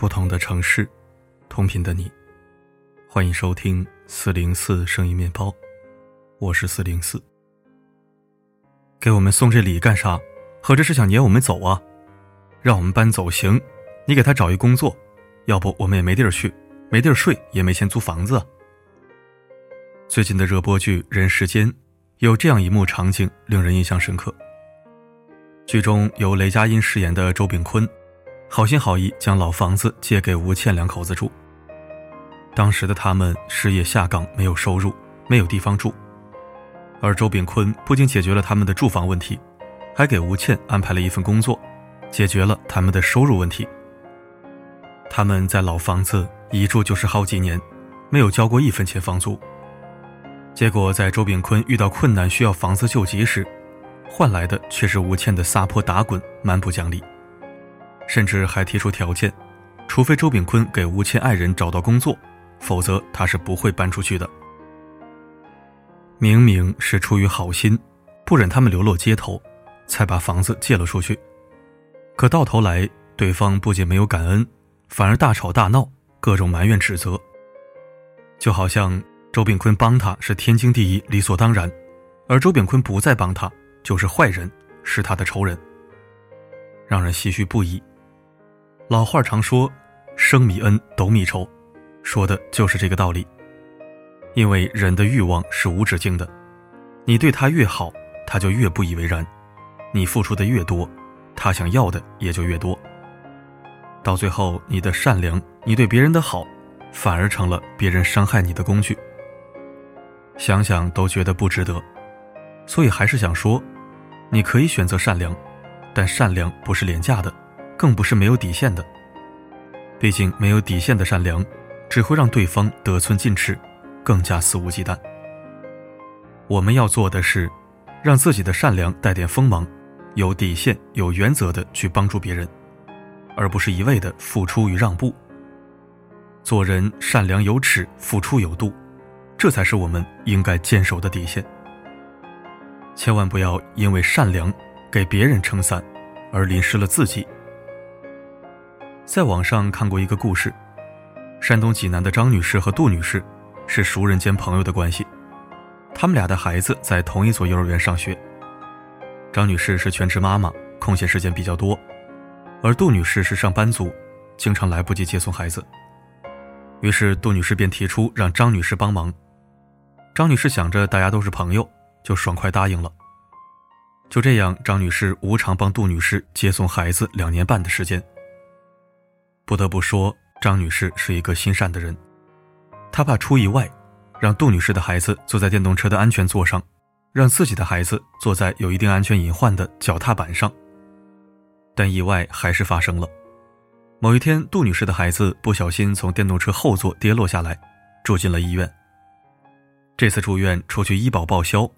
不同的城市，同频的你，欢迎收听四零四声音面包，我是四零四。给我们送这礼干啥？合着是想撵我们走啊？让我们搬走行，你给他找一工作，要不我们也没地儿去，没地儿睡，也没钱租房子。最近的热播剧《人世间》有这样一幕场景，令人印象深刻。剧中由雷佳音饰演的周秉昆。好心好意将老房子借给吴倩两口子住。当时的他们失业下岗，没有收入，没有地方住。而周炳坤不仅解决了他们的住房问题，还给吴倩安排了一份工作，解决了他们的收入问题。他们在老房子一住就是好几年，没有交过一分钱房租。结果在周炳坤遇到困难需要房子救急时，换来的却是吴倩的撒泼打滚、蛮不讲理。甚至还提出条件，除非周炳坤给吴倩爱人找到工作，否则他是不会搬出去的。明明是出于好心，不忍他们流落街头，才把房子借了出去，可到头来，对方不仅没有感恩，反而大吵大闹，各种埋怨指责。就好像周炳坤帮他是天经地义、理所当然，而周炳坤不再帮他就是坏人，是他的仇人，让人唏嘘不已。老话常说“生米恩，斗米仇”，说的就是这个道理。因为人的欲望是无止境的，你对他越好，他就越不以为然；你付出的越多，他想要的也就越多。到最后，你的善良，你对别人的好，反而成了别人伤害你的工具。想想都觉得不值得。所以还是想说，你可以选择善良，但善良不是廉价的。更不是没有底线的。毕竟，没有底线的善良，只会让对方得寸进尺，更加肆无忌惮。我们要做的是，让自己的善良带点锋芒，有底线、有原则的去帮助别人，而不是一味的付出与让步。做人善良有尺，付出有度，这才是我们应该坚守的底线。千万不要因为善良给别人撑伞，而淋湿了自己。在网上看过一个故事，山东济南的张女士和杜女士是熟人兼朋友的关系，他们俩的孩子在同一所幼儿园上学。张女士是全职妈妈，空闲时间比较多，而杜女士是上班族，经常来不及接送孩子。于是杜女士便提出让张女士帮忙。张女士想着大家都是朋友，就爽快答应了。就这样，张女士无偿帮杜女士接送孩子两年半的时间。不得不说，张女士是一个心善的人。她怕出意外，让杜女士的孩子坐在电动车的安全座上，让自己的孩子坐在有一定安全隐患的脚踏板上。但意外还是发生了。某一天，杜女士的孩子不小心从电动车后座跌落下来，住进了医院。这次住院除去医保报销，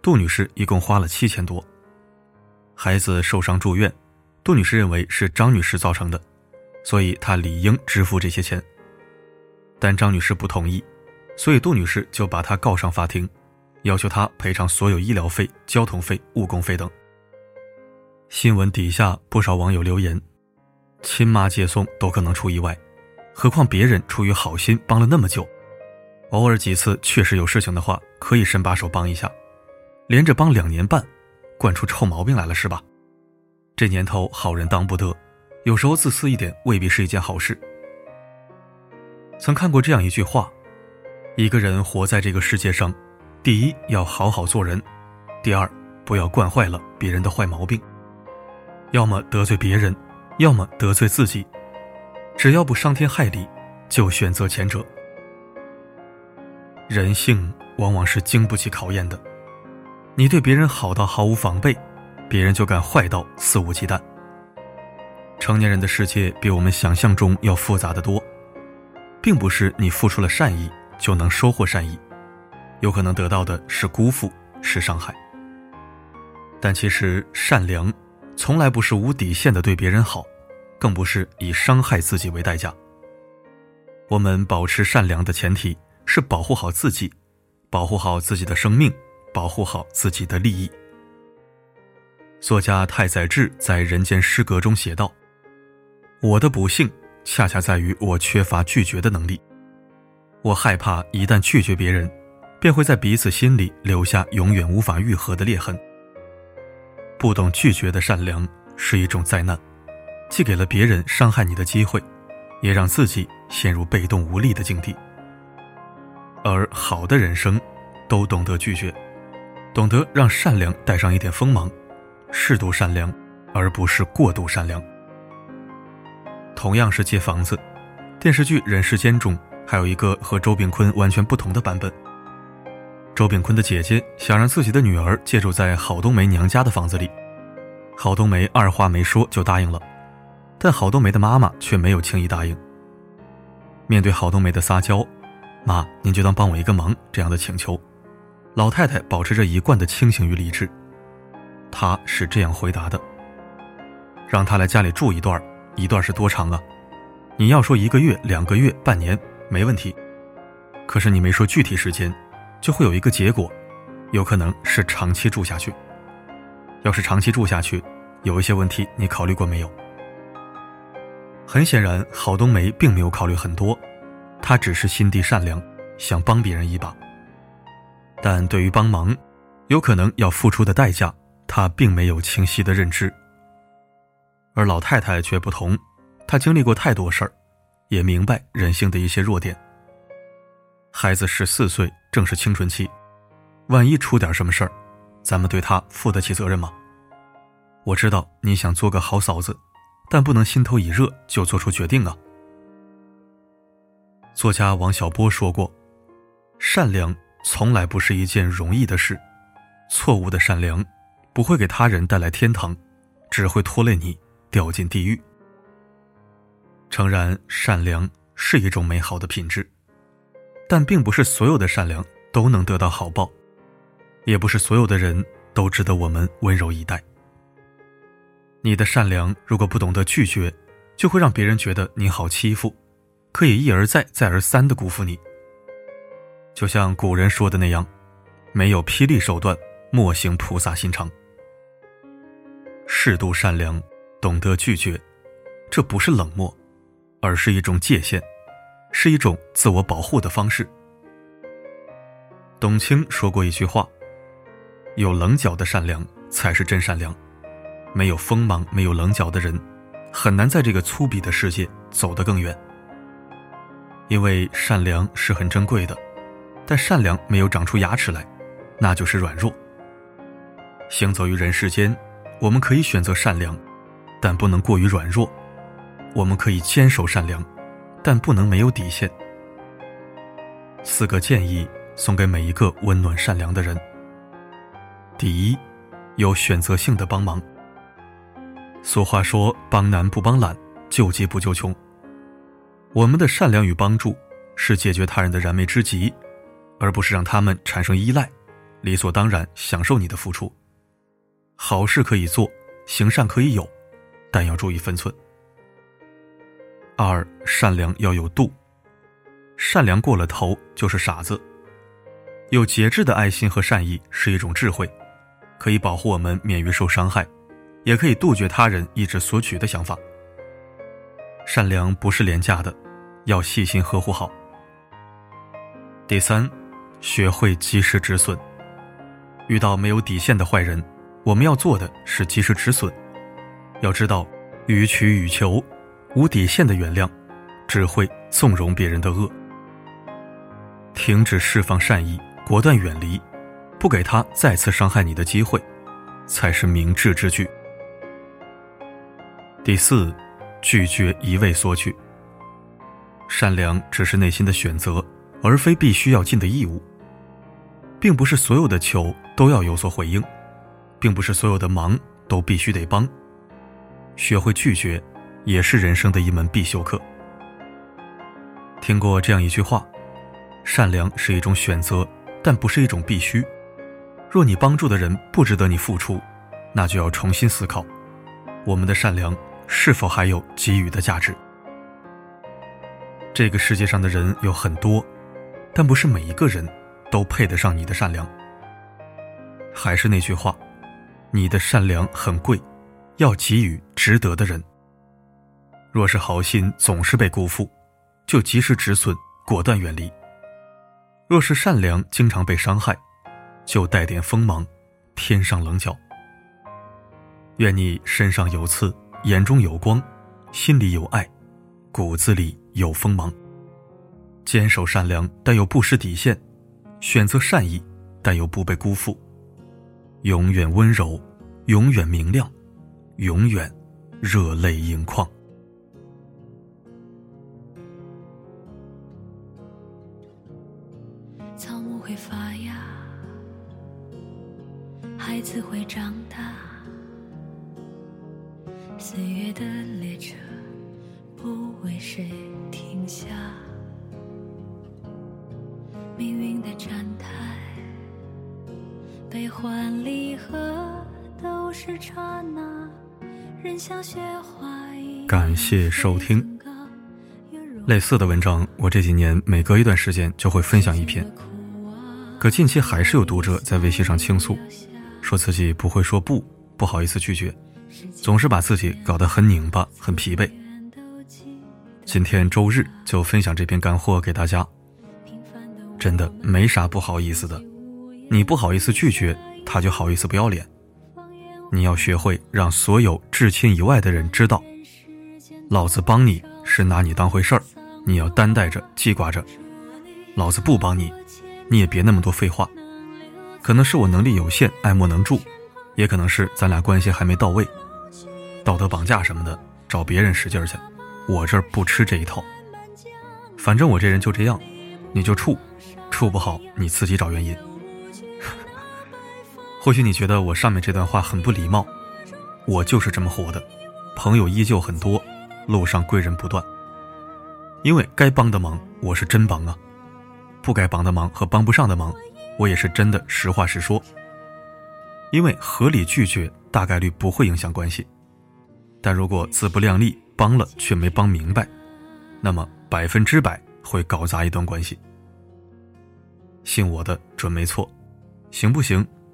杜女士一共花了七千多。孩子受伤住院，杜女士认为是张女士造成的。所以她理应支付这些钱，但张女士不同意，所以杜女士就把她告上法庭，要求她赔偿所有医疗费、交通费、误工费等。新闻底下不少网友留言：“亲妈接送都可能出意外，何况别人出于好心帮了那么久，偶尔几次确实有事情的话，可以伸把手帮一下，连着帮两年半，惯出臭毛病来了是吧？这年头好人当不得。”有时候自私一点未必是一件好事。曾看过这样一句话：一个人活在这个世界上，第一要好好做人，第二不要惯坏了别人的坏毛病。要么得罪别人，要么得罪自己，只要不伤天害理，就选择前者。人性往往是经不起考验的，你对别人好到毫无防备，别人就敢坏到肆无忌惮。成年人的世界比我们想象中要复杂的多，并不是你付出了善意就能收获善意，有可能得到的是辜负，是伤害。但其实善良，从来不是无底线的对别人好，更不是以伤害自己为代价。我们保持善良的前提是保护好自己，保护好自己的生命，保护好自己的利益。作家太宰治在《人间失格》中写道。我的不幸恰恰在于我缺乏拒绝的能力。我害怕一旦拒绝别人，便会在彼此心里留下永远无法愈合的裂痕。不懂拒绝的善良是一种灾难，既给了别人伤害你的机会，也让自己陷入被动无力的境地。而好的人生，都懂得拒绝，懂得让善良带上一点锋芒，适度善良，而不是过度善良。同样是借房子，电视剧《人世间》中还有一个和周炳坤完全不同的版本。周炳坤的姐姐想让自己的女儿借住在郝冬梅娘家的房子里，郝冬梅二话没说就答应了，但郝冬梅的妈妈却没有轻易答应。面对郝冬梅的撒娇，妈，您就当帮我一个忙这样的请求，老太太保持着一贯的清醒与理智，她是这样回答的：“让她来家里住一段，一段是多长啊？你要说一个月、两个月、半年没问题，可是你没说具体时间。”就会有一个结果，有可能是长期住下去。要是长期住下去，有一些问题你考虑过没有？很显然，郝冬梅并没有考虑很多，她只是心地善良，想帮别人一把。但对于帮忙，有可能要付出的代价，她并没有清晰的认知。而老太太却不同，她经历过太多事儿，也明白人性的一些弱点。孩子十四岁，正是青春期，万一出点什么事儿，咱们对他负得起责任吗？我知道你想做个好嫂子，但不能心头一热就做出决定啊。作家王小波说过：“善良从来不是一件容易的事，错误的善良不会给他人带来天堂，只会拖累你掉进地狱。”诚然，善良是一种美好的品质。但并不是所有的善良都能得到好报，也不是所有的人都值得我们温柔以待。你的善良如果不懂得拒绝，就会让别人觉得你好欺负，可以一而再、再而三的辜负你。就像古人说的那样：“没有霹雳手段，莫行菩萨心肠。”适度善良，懂得拒绝，这不是冷漠，而是一种界限。是一种自我保护的方式。董卿说过一句话：“有棱角的善良才是真善良，没有锋芒、没有棱角的人，很难在这个粗鄙的世界走得更远。因为善良是很珍贵的，但善良没有长出牙齿来，那就是软弱。行走于人世间，我们可以选择善良，但不能过于软弱；我们可以坚守善良。”但不能没有底线。四个建议送给每一个温暖善良的人：第一，有选择性的帮忙。俗话说“帮难不帮懒，救急不救穷”。我们的善良与帮助是解决他人的燃眉之急，而不是让他们产生依赖，理所当然享受你的付出。好事可以做，行善可以有，但要注意分寸。二善良要有度，善良过了头就是傻子。有节制的爱心和善意是一种智慧，可以保护我们免于受伤害，也可以杜绝他人一直索取的想法。善良不是廉价的，要细心呵护好。第三，学会及时止损。遇到没有底线的坏人，我们要做的是及时止损。要知道，予取予求。无底线的原谅，只会纵容别人的恶。停止释放善意，果断远离，不给他再次伤害你的机会，才是明智之举。第四，拒绝一味索取。善良只是内心的选择，而非必须要尽的义务。并不是所有的求都要有所回应，并不是所有的忙都必须得帮。学会拒绝。也是人生的一门必修课。听过这样一句话：善良是一种选择，但不是一种必须。若你帮助的人不值得你付出，那就要重新思考，我们的善良是否还有给予的价值。这个世界上的人有很多，但不是每一个人都配得上你的善良。还是那句话，你的善良很贵，要给予值得的人。若是好心总是被辜负，就及时止损，果断远离；若是善良经常被伤害，就带点锋芒，添上棱角。愿你身上有刺，眼中有光，心里有爱，骨子里有锋芒。坚守善良，但又不失底线；选择善意，但又不被辜负。永远温柔，永远明亮，永远热泪盈眶。草木会发芽，孩子会长大。岁月的列车不为谁停下，命运的站台，悲欢离合都是刹那，感谢收听。类似的文章，我这几年每隔一段时间就会分享一篇。可近期还是有读者在微信上倾诉，说自己不会说不，不好意思拒绝。总是把自己搞得很拧巴、很疲惫。今天周日就分享这篇干货给大家。真的没啥不好意思的，你不好意思拒绝，他就好意思不要脸。你要学会让所有至亲以外的人知道，老子帮你是拿你当回事儿，你要担待着、记挂着。老子不帮你，你也别那么多废话。可能是我能力有限、爱莫能助，也可能是咱俩关系还没到位。道德绑架什么的，找别人使劲去，我这儿不吃这一套。反正我这人就这样，你就处，处不好你自己找原因。或许你觉得我上面这段话很不礼貌，我就是这么活的。朋友依旧很多，路上贵人不断。因为该帮的忙我是真帮啊，不该帮的忙和帮不上的忙，我也是真的实话实说。因为合理拒绝大概率不会影响关系。但如果自不量力，帮了却没帮明白，那么百分之百会搞砸一段关系。信我的准没错，行不行？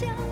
家。